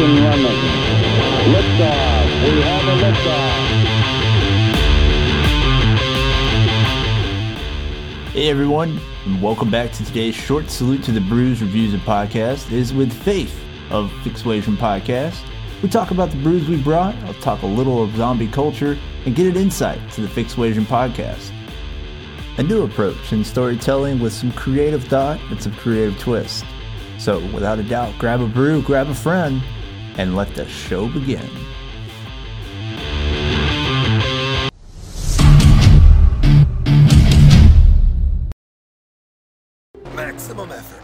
Running. Liftoff. We have a liftoff. Hey everyone, and welcome back to today's short salute to the Brews Reviews and Podcast. It is with Faith of Fixuasion Podcast. We talk about the brews we brought, I'll talk a little of zombie culture, and get an insight to the Fixuasion Podcast. A new approach in storytelling with some creative thought and some creative twist. So, without a doubt, grab a brew, grab a friend, and let the show begin. Maximum effort.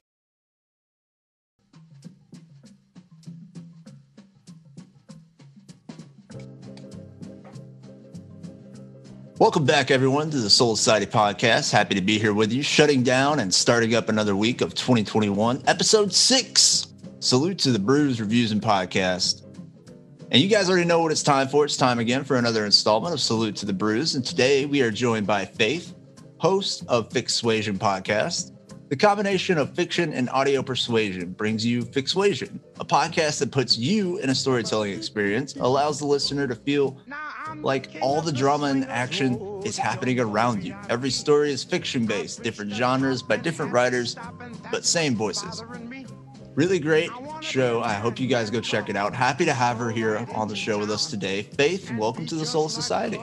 Welcome back, everyone, to the Soul Society podcast. Happy to be here with you, shutting down and starting up another week of 2021, episode six. Salute to the Brews, Reviews, and Podcast. And you guys already know what it's time for. It's time again for another installment of Salute to the Brews. And today we are joined by Faith, host of Fixuasion Podcast. The combination of fiction and audio persuasion brings you Fixuasion, a podcast that puts you in a storytelling experience, allows the listener to feel like all the drama and action is happening around you. Every story is fiction based, different genres by different writers, but same voices. Really great show. I hope you guys go check it out. Happy to have her here on the show with us today. Faith, welcome to the Soul Society.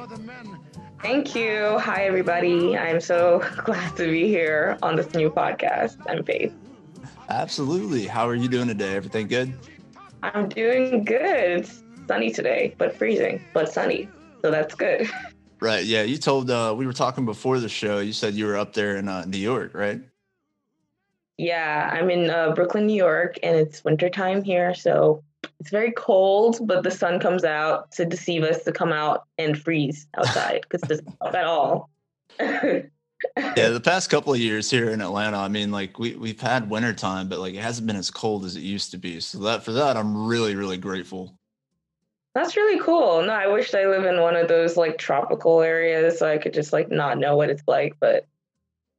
Thank you. Hi, everybody. I'm so glad to be here on this new podcast. I'm Faith. Absolutely. How are you doing today? Everything good? I'm doing good. It's sunny today, but freezing, but sunny. So that's good. Right. Yeah. You told, uh, we were talking before the show. You said you were up there in uh, New York, right? Yeah, I'm in uh, Brooklyn, New York, and it's wintertime here. So it's very cold, but the sun comes out to deceive us to come out and freeze outside because it doesn't help at all. yeah, the past couple of years here in Atlanta, I mean, like we we've had winter time, but like it hasn't been as cold as it used to be. So that for that, I'm really really grateful. That's really cool. No, I wish I live in one of those like tropical areas so I could just like not know what it's like, but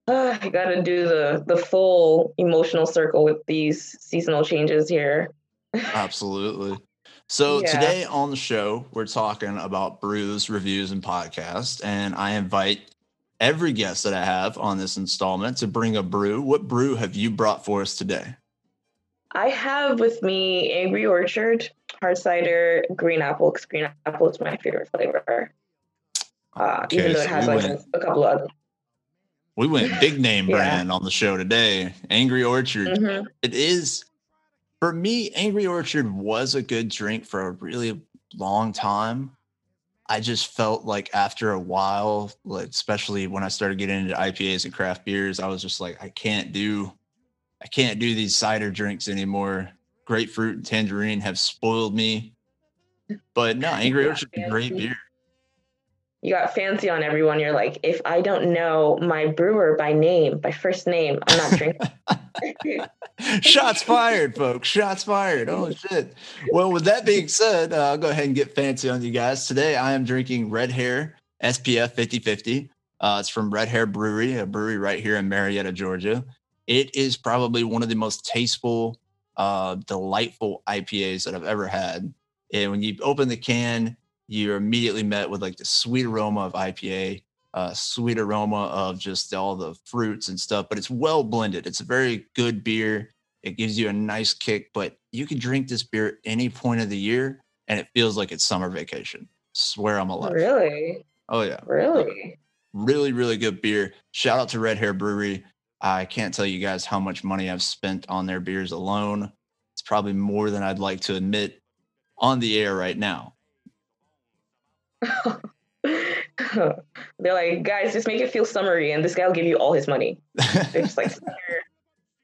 uh, I got to do the the full emotional circle with these seasonal changes here. Absolutely. So Yeah. today on the show, we're talking about brews, reviews, and podcasts, and I invite every guest that I have on this installment to bring a brew. What brew have you brought for us today? I have with me Angry Orchard hard cider green apple. 'cause green apple is my favorite flavor. Uh, even though it has we like went- a, a couple of other. We went big name Yeah. brand on the show today. Angry Orchard. Mhm. It is for me, Angry Orchard was a good drink for a really long time. I just felt like after a while, like especially when I started getting into IPAs and craft beers, I was just like, I can't do I can't do these cider drinks anymore. Grapefruit and tangerine have spoiled me. But no, Angry Orchard is a great beer. You got fancy on everyone. You're like, if I don't know my brewer by name, by first name, I'm not drinking. Shots fired, folks. Shots fired. Oh shit. Well, with that being said, uh, I'll go ahead and get fancy on you guys. Today I am drinking Red Hare SPF 5050. Uh, it's from Red Hare Brewery, a brewery right here in Marietta, Georgia. It is probably one of the most tasteful, uh, delightful IPAs that I've ever had. And when you open the can, you're immediately met with like the sweet aroma of IPA, uh, sweet aroma of just all the fruits and stuff, but it's well blended. It's a very good beer. It gives you a nice kick, but you can drink this beer any point of the year and it feels like it's summer vacation. Swear I'm alive. really? Oh, yeah. Really? Really, really good beer. Shout out to Red Hare Brewery. I can't tell you guys how much money I've spent on their beers alone. It's probably more than I'd like to admit on the air right now. They're like, guys, just make it feel summery, and this guy will give you all his money. They're just like,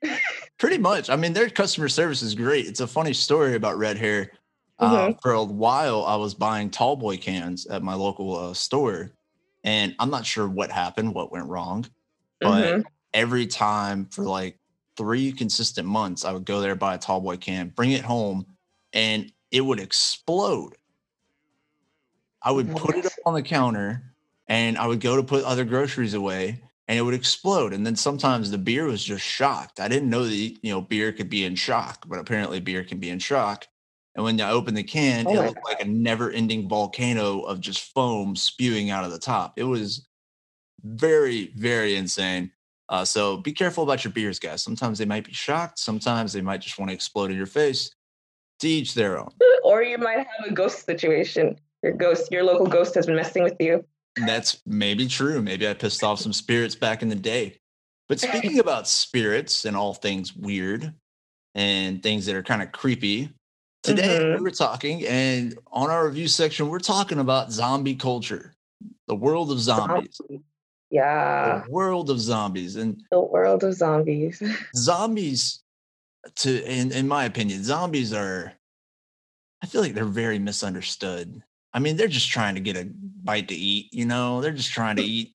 Pretty much. I mean, their customer service is great. It's a funny story about Red Hare. Uh, for a while, I was buying Tallboy cans at my local uh, store, and I'm not sure what happened, what went wrong, but Mhm. every time for like three consistent months, I would go there, buy a Tallboy can, bring it home, and it would explode. I would put it up on the counter and I would go to put other groceries away and it would explode. And then sometimes the beer was just shocked. I didn't know that, you know, beer could be in shock, but apparently beer can be in shock. And when I opened the can, Oh it looked like a never-ending volcano of just foam spewing out of the top. It was very, very insane. Uh, so be careful about your beers, guys. Sometimes they might be shocked. Sometimes they might just want to explode in your face. To each their own. or you might have a ghost situation. Your ghost, your local ghost has been messing with you. That's maybe true. Maybe I pissed off some spirits back in the day. But speaking about spirits and all things weird and things that are kind of creepy, today Mhm. we were talking, and on our review section, we're talking about zombie culture, the world of zombies, Yeah, the world of zombies. And the world of zombies. zombies, to in, in my opinion, zombies are, I feel like they're very misunderstood. I mean, they're just trying to get a bite to eat, you know, they're just trying to mm. eat.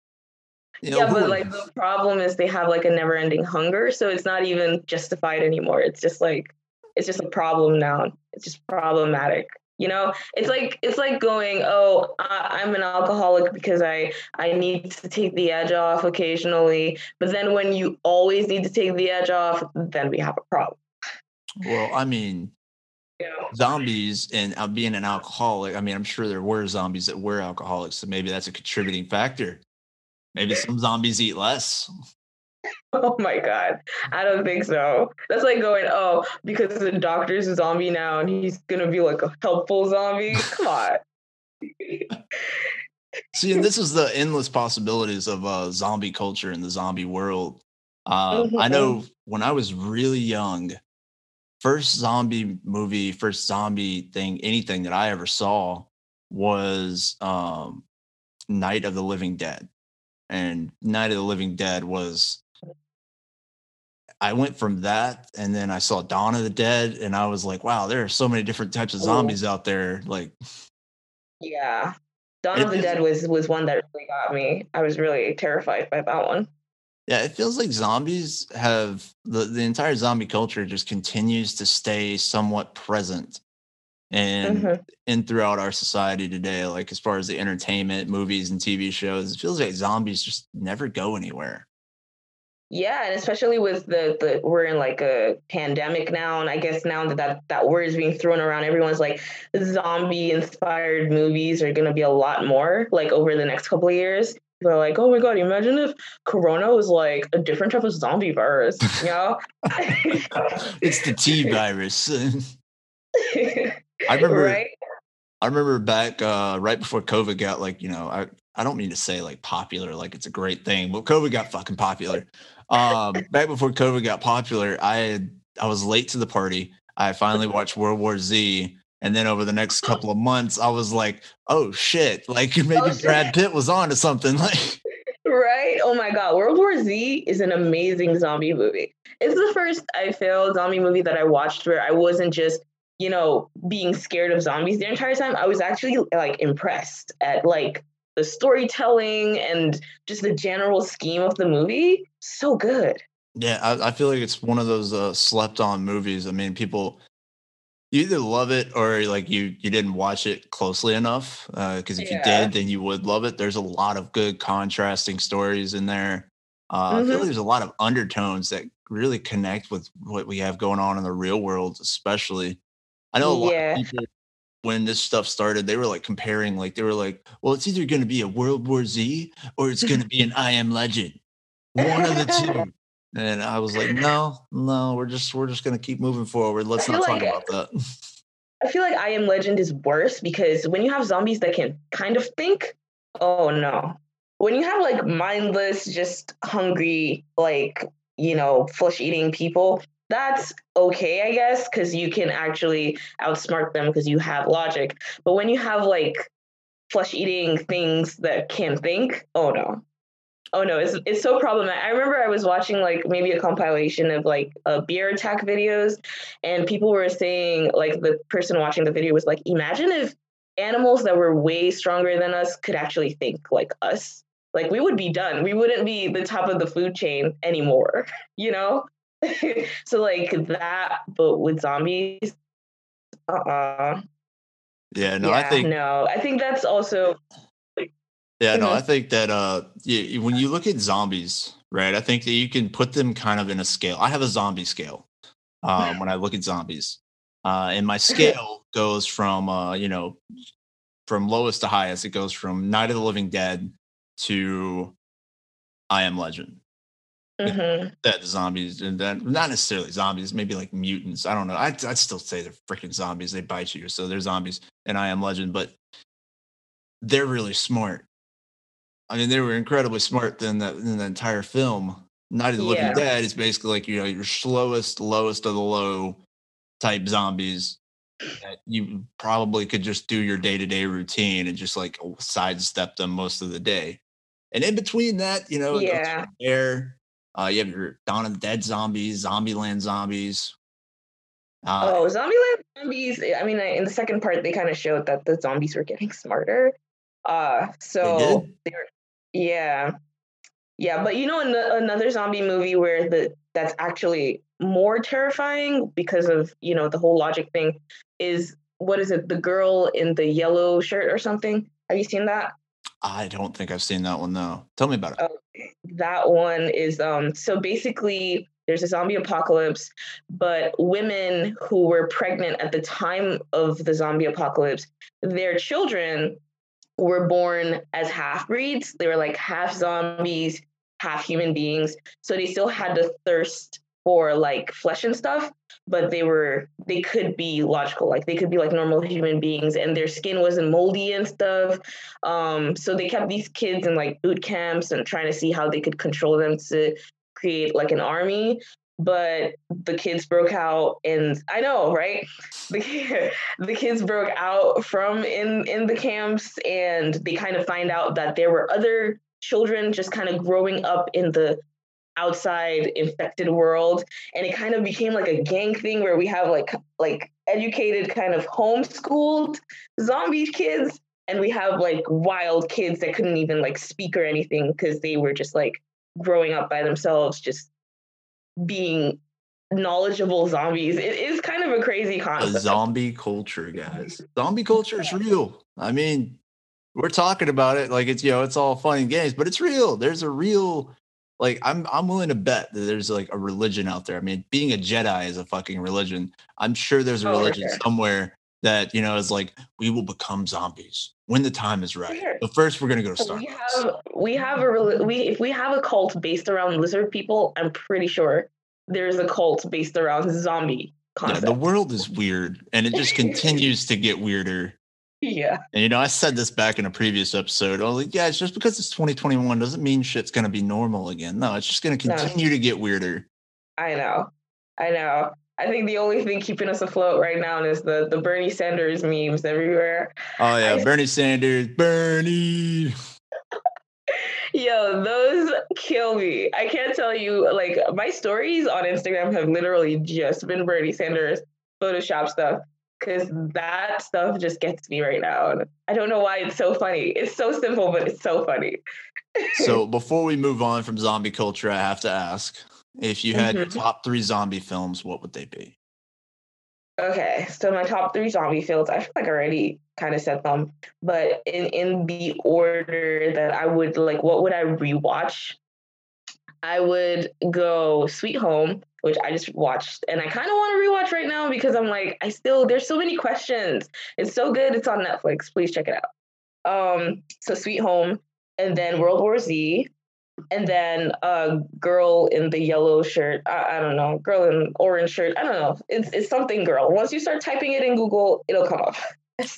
You know, yeah, but like the problem is they have like a never-ending hunger, so it's not even justified anymore. It's just like it's just a problem now. It's just problematic. You know, it's like it's like going, oh, I, I'm an alcoholic because I I need to take the edge off occasionally. But then when you always need to take the edge off, then we have a problem. well, I mean, Know? zombies and uh, being an alcoholic. I mean, I'm sure there were zombies that were alcoholics, so maybe that's a contributing factor. Maybe some zombies eat less. Oh my god, I don't think so. That's like going, oh, because the doctor's a zombie now and he's gonna be like a helpful zombie. Come on. See, and this is the endless possibilities of uh, zombie culture and the zombie world. Uh, I Mhm. know when I was really young, first zombie movie, first zombie thing, anything that I ever saw was um, Night of the Living Dead. And Night of the Living Dead was, I went from that and then I saw Dawn of the Dead and I was like, wow, there are so many different types of zombies out there. Like, Yeah. Dawn of the Dead was was one that really got me. I was really terrified by that one. Yeah, it feels like zombies have the, the entire zombie culture just continues to stay somewhat present and Mhm. and throughout our society today. Like as far as the entertainment, movies and TV shows, it feels like zombies just never go anywhere. Yeah, and especially with the the we're in like a pandemic now, and I guess now that that, that word is being thrown around, everyone's like zombie inspired movies are gonna be a lot more like over the next couple of years. Are like, oh my god, imagine if Corona was like a different type of zombie virus, you know? it's the T virus. I remember right? I remember back uh, right before COVID got like, you know, I, I don't mean to say like popular, like it's a great thing, but COVID got fucking popular. Um, back before COVID got popular, I had, I was late to the party. I finally watched World War Z. And then over the next couple of months, I was like, oh shit, like maybe Oh, shit. Brad Pitt was on to something. Like, Right? Oh my god, World War Z is an amazing zombie movie. It's the first I feel zombie movie that I watched where I wasn't just, you know, being scared of zombies the entire time. I was actually like impressed at like the storytelling and just the general scheme of the movie. So good. yeah, I, I feel like it's one of those uh, slept on movies. I mean, people, you either love it or like you you didn't watch it closely enough because if you did then you would love it. There's a lot of good contrasting stories in there. Uh, i feel Mhm. like there's a lot of undertones that really connect with what we have going on in the real world especially. I know a lot Yeah. of people when this stuff started they were like comparing like they were like well it's either going to be a world war z or it's going to be an i am legend. One of the two and i was like no no we're just we're just going to keep moving forward let's not talk like- about that I feel like I Am Legend is worse because when you have zombies that can kind of think, oh no. When you have like mindless, just hungry, like, you know, flesh eating people, that's okay, I guess, because you can actually outsmart them because you have logic. But when you have like flesh eating things that can think, oh no. Oh no, it's it's so problematic. I remember I was watching like maybe a compilation of like uh, beer attack videos, and people were saying like the person watching the video was like, imagine if animals that were way stronger than us could actually think like us. Like we would be done. We wouldn't be the top of the food chain anymore. You know. so like that, but with zombies. Uh uh yeah no yeah, i think no. I think that's also Yeah, no, Mhm. I think that uh, yeah, when you look at zombies, right? I think that you can put them kind of in a scale. I have a zombie scale um, when I look at zombies. Uh, and my scale goes from uh, you know from lowest to highest. It goes from Night of the Living Dead to I Am Legend. hmm That zombies and then not necessarily zombies, maybe like mutants. I don't know. I'd, I'd still say they're freaking zombies. They bite you, so they're zombies. And I Am Legend, but they're really smart. I mean, they were incredibly smart in that in the entire film. Night of the Yeah. Living Dead is basically like you know your slowest, lowest of the low type zombies that you probably could just do your day to day routine and just like sidestep them most of the day. And in between that, you know, Yeah. there. Uh, you have your Dawn of the Dead zombies, Zombieland zombies. Uh, Oh, Zombieland zombies. I mean, in the second part, they kind of showed that the zombies were getting smarter. Uh, so did? they were, yeah, yeah. But you know, an- another zombie movie where the that's actually more terrifying because of you know the whole logic thing is what is it? The girl in the yellow shirt or something. Have you seen that? I don't think I've seen that one though. Tell me about it. Oh, that one is um so basically there's a zombie apocalypse but women who were pregnant at the time of the zombie apocalypse their children were born as half breeds. They were like half zombies half human beings. So they still had the thirst for like flesh and stuff but they were they could be logical. Like they could be like normal human beings and their skin wasn't moldy and stuff. Um, so they kept these kids in like boot camps and trying to see how they could control them to create like an army. But the kids broke out, and I know, right? The, the kids broke out from in in the camps, and they kind of find out that there were other children just kind of growing up in the outside infected world and it kind of became like a gang thing where we have like like educated kind of homeschooled zombie kids and we have like wild kids that couldn't even like speak or anything because they were just like growing up by themselves just being knowledgeable zombies it is kind of a crazy A concept zombie culture, guys. Zombie culture is real. I mean, we're talking about it like it's you know it's all fun and games, but it's real. There's a real like I'm I'm willing to bet that there's like a religion out there. I mean, being a Jedi is a fucking religion. I'm sure there's a Oh, religion sure. somewhere that you know is like we will become zombies when the time is right. sure. But first, we're gonna go to So we have we have a we if we have a cult based around lizard people i'm pretty sure there's a cult based around zombie Yeah, the world is weird, and it just continues to get weirder. yeah And you know, I said this back in a previous episode. I was like, yeah, it's just because it's 2021 doesn't mean shit's gonna be normal again. No, it's just gonna No. continue to get weirder. I know. I know. I think the only thing keeping us afloat right now is the the Bernie Sanders memes everywhere. Oh yeah, I- Bernie Sanders, Bernie. Yo, those kill me. I can't tell you like my stories on Instagram have literally just been Bernie Sanders Photoshop stuff because that stuff just gets me right now. And I don't know why it's so funny. It's so simple, but it's so funny. So before we move on from zombie culture, I have to ask if you had your Mhm. top three zombie films, what would they be? Okay, so my top three zombie films, I feel like I already kind of said them, but in in the order that I would like, what would I rewatch? I would go Sweet Home, which I just watched, and I kind of want to rewatch right now because I'm like, I still there's so many questions. It's so good. It's on Netflix. Please check it out. Um, so Sweet Home, and then World War Z, and then a girl in the yellow shirt. I, I don't know, girl in orange shirt. I don't know. It's it's something girl. Once you start typing it in Google, it'll come up.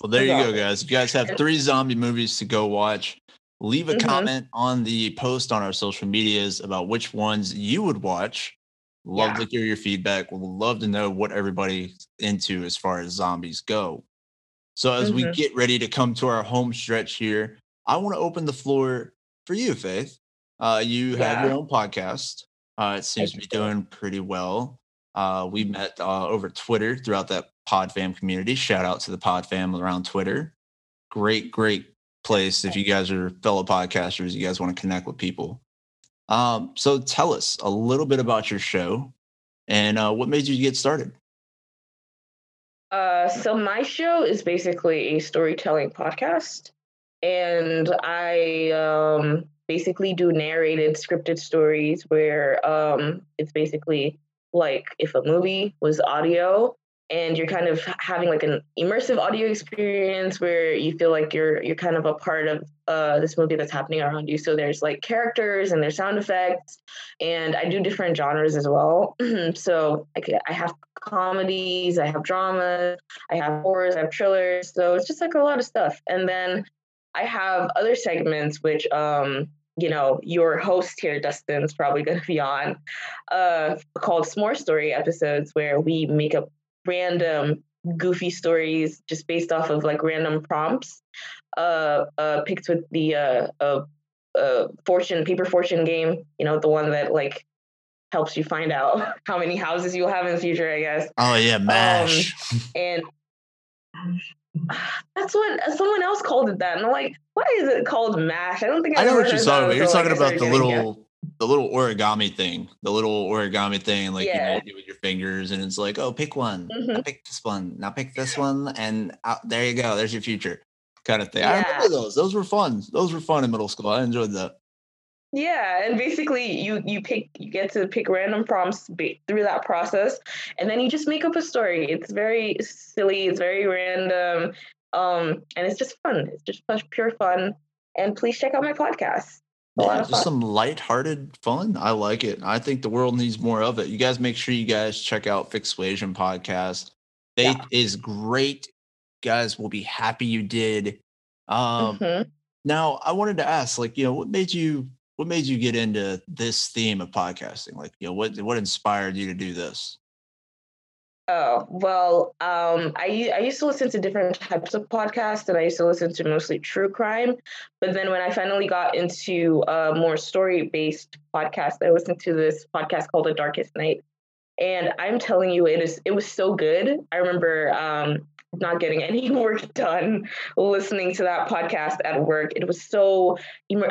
Well, there you go, guys. You guys have three zombie movies to go watch, leave a Mhm. comment on the post on our social medias about which ones you would watch. Love Yeah. to hear your feedback. We'd love to know what everybody's into as far as zombies go. So as we Mhm. get ready to come to our home stretch here, I want to open the floor for you, Faith. Uh, you have your own podcast. Uh, it seems to be doing pretty well. Uh, we met uh, over Twitter throughout that PodFam community. Shout out to the PodFam around Twitter. Great, great place if you guys are fellow podcasters. You guys want to connect with people. Um, so tell us a little bit about your show and uh, what made you get started. Uh, so my show is basically a storytelling podcast, and I um, basically do narrated, scripted stories where um, it's basically like if a movie was audio, and you're kind of having like an immersive audio experience where you feel like you're you're kind of a part of uh, this movie that's happening around you. So there's like characters and there's sound effects, and I do different genres as well. so I, I have comedies, I have dramas, I have horrors, I have thrillers. So it's just like a lot of stuff. And then I have other segments which um you know your host here Dustin's probably going to be on uh called S'more Story episodes where we make up random goofy stories just based off of like random prompts uh uh picked with the uh uh, uh fortune paper fortune game you know the one that like helps you find out how many houses you'll have in the future i guess Oh yeah, mash. um, and that's what someone else called it that and i'm like why is it called mash i don't think I I've know what you're talking about. You're talking like, about the it. little the little origami thing, the little origami thing, like you know, you do with your fingers, and it's like, oh, pick one. Mhm. pick this one. Now pick this one, and out, there you go. There's your future, kind of thing. I remember those. Those were fun. Those were fun in middle school. I enjoyed that. Yeah, and basically you you pick you get to pick random prompts through that process, and then you just make up a story. It's very silly. It's very random, um, and it's just fun. It's just pure fun. And please check out my podcast. Yeah, just fun. some lighthearted fun. I like it. I think the world needs more of it. You guys make sure you guys check out Fixuasion podcast. Faith is great. You guys will be happy you did. Um, Mhm. Now, I wanted to ask, like, you know, what made you what made you get into this theme of podcasting? Like, you know, what what inspired you to do this? Oh well, um, I I used to listen to different types of podcasts, and I used to listen to mostly true crime. But then when I finally got into a more story based podcast, I listened to this podcast called The Darkest Night, and I'm telling you, it is it was so good. I remember um, not getting any work done listening to that podcast at work. It was so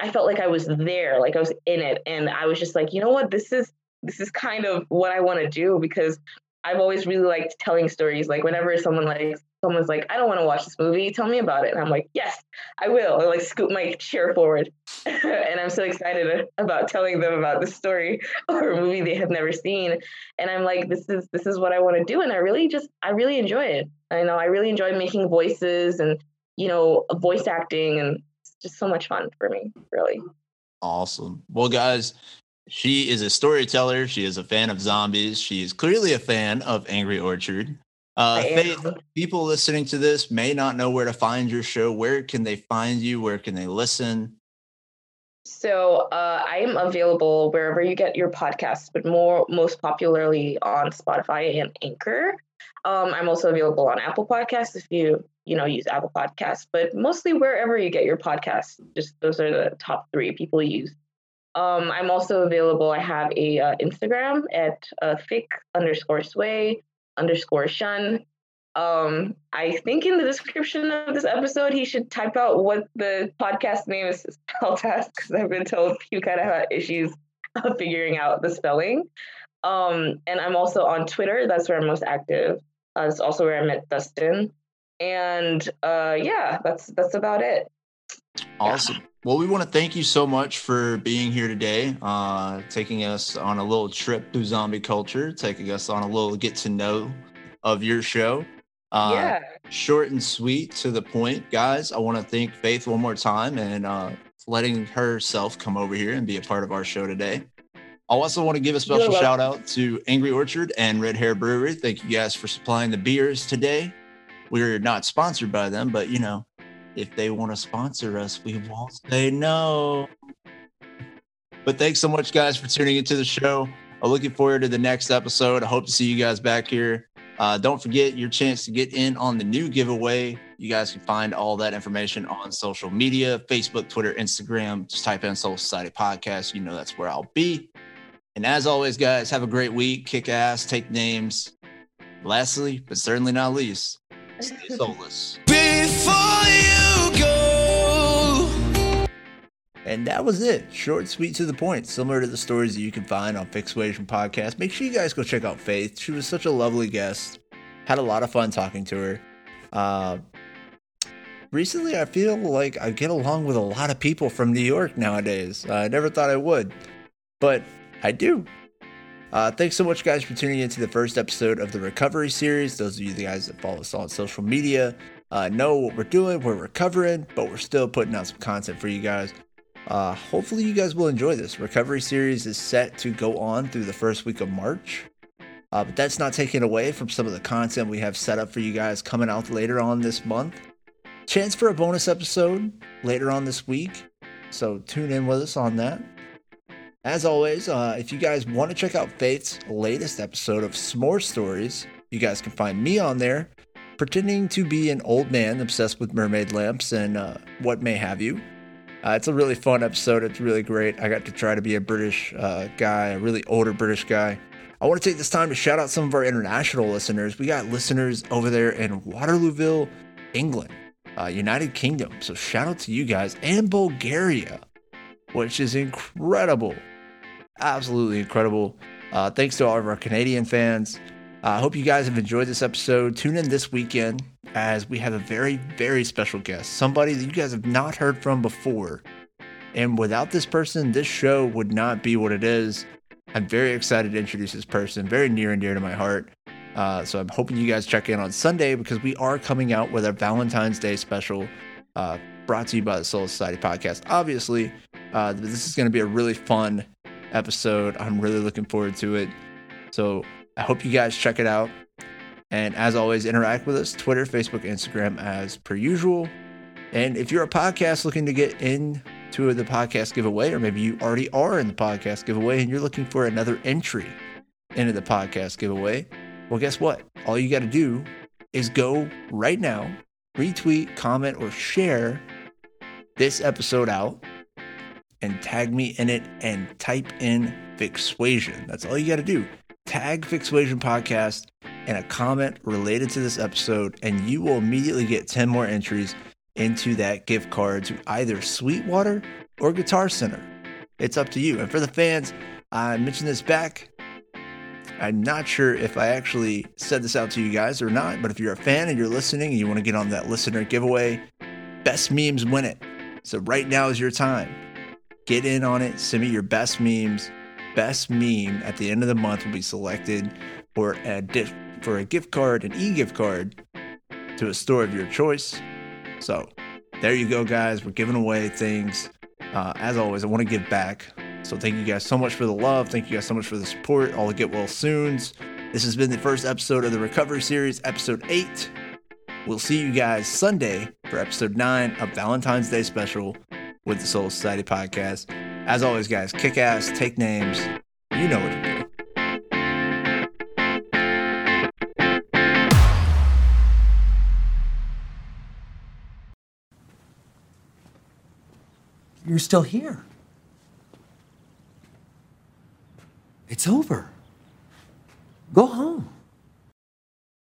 I felt like I was there, like I was in it, and I was just like, you know what, this is this is kind of what I want to do because I've always really liked telling stories. Like whenever someone like someone's like, I don't want to watch this movie, tell me about it. And I'm like, yes, I will. I like scoop my chair forward. and I'm so excited about telling them about this story or a movie they have never seen. And I'm like, this is this is what I want to do. And I really just I really enjoy it. I know I really enjoy making voices and you know, voice acting and it's just so much fun for me, really. Awesome. Well, guys, she is a storyteller. She is a fan of zombies. She is clearly a fan of Angry Orchard. Uh, Faith, people listening to this may not know where to find your show. Where can they find you? Where can they listen? So uh, I am available wherever you get your podcasts, but more most popularly on Spotify and Anchor. Um, I'm also available on Apple Podcasts if you you know use Apple Podcasts, but mostly wherever you get your podcasts. Just those are the top three people use. Um, I'm also available. I have a uh, Instagram at uh, fic underscore sway underscore shun. Um, I think in the description of this episode, he should type out what the podcast name is spelled as because I've been told you kind of have issues of figuring out the spelling. Um, and I'm also on Twitter. That's where I'm most active. Uh, that's also where I met Dustin. And uh, yeah, that's that's about it. Awesome. Well, we want to thank you so much for being here today, uh, taking us on a little trip through zombie culture, taking us on a little get to know of your show. Uh, yeah. Short and sweet to the point, guys. I want to thank Faith one more time and uh, letting herself come over here and be a part of our show today. I also want to give a special shout out to Angry Orchard and Red Hare Brewery. Thank you guys for supplying the beers today. We're not sponsored by them, but you know, if they want to sponsor us, we won't say no. But thanks so much, guys, for tuning into the show. I'm looking forward to the next episode. I hope to see you guys back here. Uh, don't forget your chance to get in on the new giveaway. You guys can find all that information on social media Facebook, Twitter, Instagram. Just type in Soul Society Podcast. You know that's where I'll be. And as always, guys, have a great week. Kick ass, take names. Lastly, but certainly not least, stay soulless. Before you And that was it. Short, sweet, to the point. Similar to the stories that you can find on Fixuasion Podcast. Make sure you guys go check out Faith. She was such a lovely guest. Had a lot of fun talking to her. Uh, recently, I feel like I get along with a lot of people from New York nowadays. I never thought I would, but I do. Uh, thanks so much, guys, for tuning into the first episode of the Recovery Series. Those of you guys that follow us on social media uh, know what we're doing. We're recovering, but we're still putting out some content for you guys. Uh, hopefully, you guys will enjoy this. Recovery Series is set to go on through the first week of March. Uh, but that's not taken away from some of the content we have set up for you guys coming out later on this month. Chance for a bonus episode later on this week. So tune in with us on that. As always, uh, if you guys want to check out Faith's latest episode of S'more Stories, you guys can find me on there pretending to be an old man obsessed with mermaid lamps and uh, what may have you. Uh, it's a really fun episode. It's really great. I got to try to be a British uh, guy, a really older British guy. I want to take this time to shout out some of our international listeners. We got listeners over there in Waterlooville, England, uh, United Kingdom. So shout out to you guys and Bulgaria, which is incredible. Absolutely incredible. Uh, thanks to all of our Canadian fans. I hope you guys have enjoyed this episode. Tune in this weekend as we have a very, very special guest, somebody that you guys have not heard from before. And without this person, this show would not be what it is. I'm very excited to introduce this person, very near and dear to my heart. Uh, so I'm hoping you guys check in on Sunday because we are coming out with our Valentine's Day special uh, brought to you by the Soul Society podcast. Obviously, uh, this is going to be a really fun episode. I'm really looking forward to it. So I hope you guys check it out. And as always, interact with us Twitter, Facebook, Instagram as per usual. And if you're a podcast looking to get in to the podcast giveaway, or maybe you already are in the podcast giveaway and you're looking for another entry into the podcast giveaway, well, guess what? All you got to do is go right now, retweet, comment, or share this episode out and tag me in it and type in Fixuasion. That's all you got to do. Tag Fixuasion Podcast and a comment related to this episode, and you will immediately get 10 more entries into that gift card to either Sweetwater or Guitar Center. It's up to you. And for the fans, I mentioned this back. I'm not sure if I actually said this out to you guys or not, but if you're a fan and you're listening and you want to get on that listener giveaway, best memes win it. So right now is your time. Get in on it. Send me your best memes. Best meme at the end of the month will be selected for a for a gift card, an e-gift card to a store of your choice. So there you go, guys. We're giving away things. Uh, as always, I want to give back. So thank you guys so much for the love. Thank you guys so much for the support. All the get well soons. This has been the first episode of the Recovery Series, episode eight. We'll see you guys Sunday for episode nine of Valentine's Day special with the Soul Society podcast. As always, guys, kick ass, take names. You know what to do. You're still here. It's over. Go home.